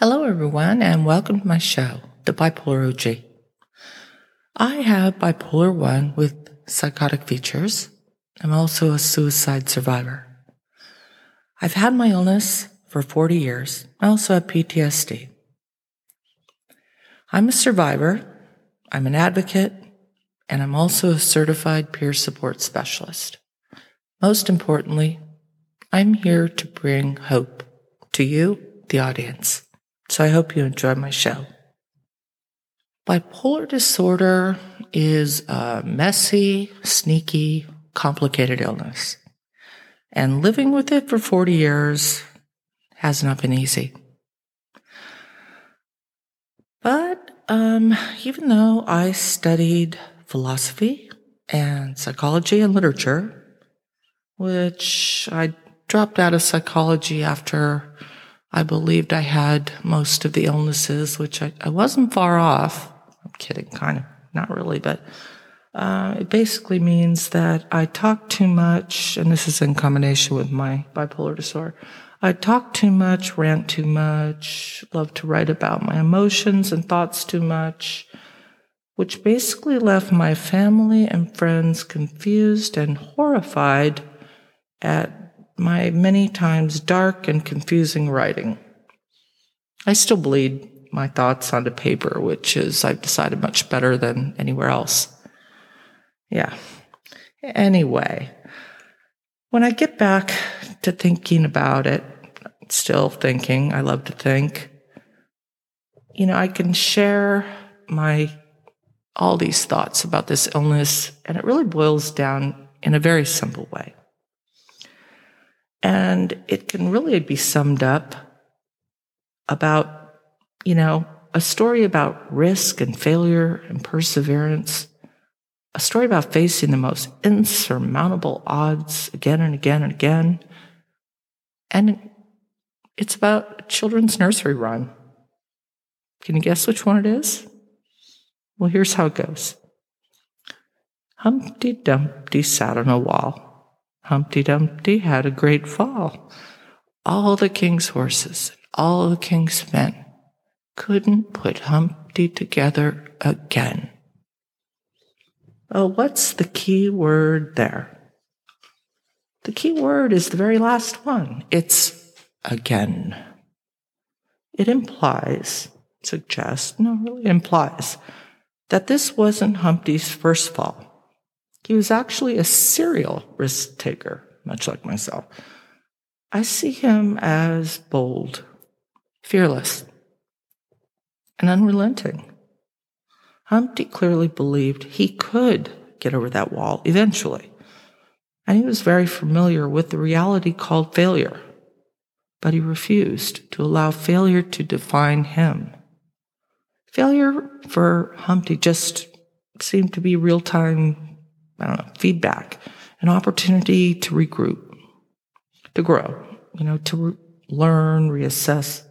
Hello, everyone, and welcome to my show, The Bipolar OG. I have bipolar 1 with psychotic features. I'm also a suicide survivor. I've had my illness for 40 years. I also have PTSD. I'm a survivor, I'm an advocate, and I'm also a certified peer support specialist. Most importantly, I'm here to bring hope to you, the audience. So I hope you enjoy my show. Bipolar disorder is a messy, sneaky, complicated illness. And living with it for 40 years has not been easy. But um, even though I studied philosophy and psychology and literature, which I dropped out of psychology after I believed I had most of the illnesses, which I, I wasn't far off. I'm kidding, kind of, not really, but uh, it basically means that I talk too much, and this is in combination with my bipolar disorder. I talk too much, rant too much, love to write about my emotions and thoughts too much, which basically left my family and friends confused and horrified at my many times dark and confusing writing. I still bleed my thoughts onto paper, which is, I've decided, much better than anywhere else. Yeah. Anyway, when I get back to thinking about it, still thinking, I love to think, you know, I can share my all these thoughts about this illness, and it really boils down in a very simple way. And it can really be summed up about, you know, a story about risk and failure and perseverance, a story about facing the most insurmountable odds again and again and again. And it's about a children's nursery rhyme. Can you guess which one it is? Well, here's how it goes Humpty Dumpty sat on a wall. Humpty Dumpty had a great fall. All the king's horses, all the king's men couldn't put Humpty together again. Well, what's the key word there? The key word is the very last one. It's again. It implies, suggests, no, really implies that this wasn't Humpty's first fall. He was actually a serial risk taker, much like myself. I see him as bold, fearless, and unrelenting. Humpty clearly believed he could get over that wall eventually, and he was very familiar with the reality called failure, but he refused to allow failure to define him. Failure for Humpty just seemed to be real time I don't know, feedback, an opportunity to regroup, to grow, you know, to re- learn, reassess,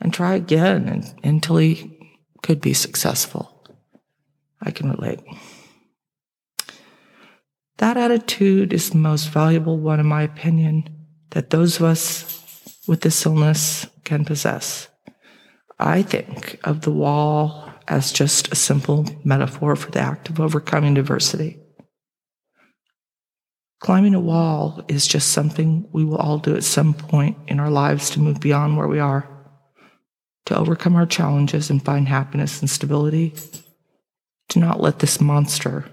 and try again and, until he could be successful. I can relate. That attitude is the most valuable one, in my opinion, that those of us with this illness can possess. I think of the wall as just a simple metaphor for the act of overcoming diversity. Climbing a wall is just something we will all do at some point in our lives to move beyond where we are, to overcome our challenges and find happiness and stability, to not let this monster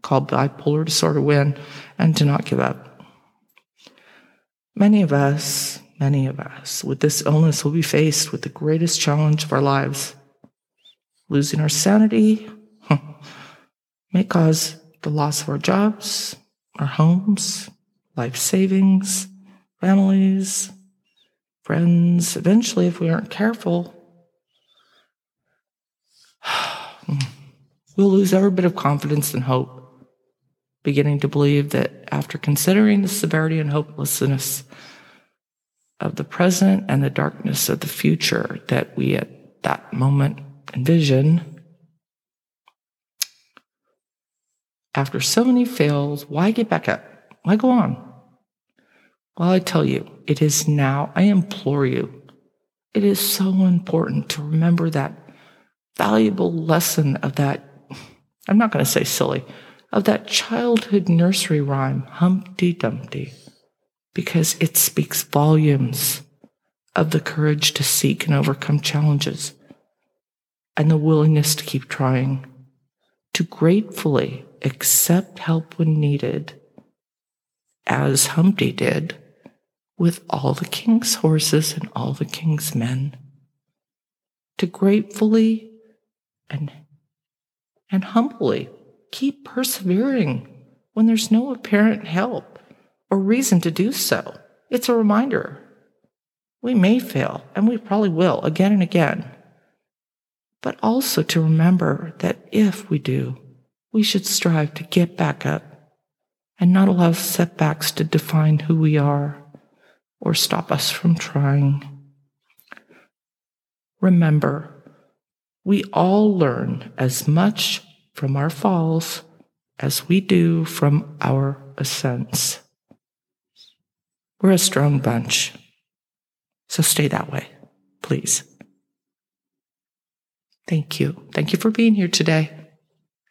called bipolar disorder win, and to not give up. Many of us, many of us with this illness will be faced with the greatest challenge of our lives. Losing our sanity may cause the loss of our jobs, our homes, life savings, families, friends. Eventually, if we aren't careful, we'll lose every bit of confidence and hope, beginning to believe that after considering the severity and hopelessness of the present and the darkness of the future that we at that moment envision, after so many fails, why get back up? Why go on? Well, I tell you, it is now, I implore you, It is so important to remember that valuable lesson of that, I'm not going to say silly, of that childhood nursery rhyme, Humpty Dumpty, because it speaks volumes of the courage to seek and overcome challenges and the willingness to keep trying, to gratefully accept help when needed, as Humpty did with all the king's horses and all the king's men, to gratefully and, and humbly keep persevering when there's no apparent help or reason to do so. It's a reminder. We may fail, and we probably will again and again, but also to remember that if we do, we should strive to get back up and not allow setbacks to define who we are or stop us from trying. Remember, we all learn as much from our falls as we do from our ascents. We're a strong bunch, so stay that way, please. Thank you. Thank you for being here today,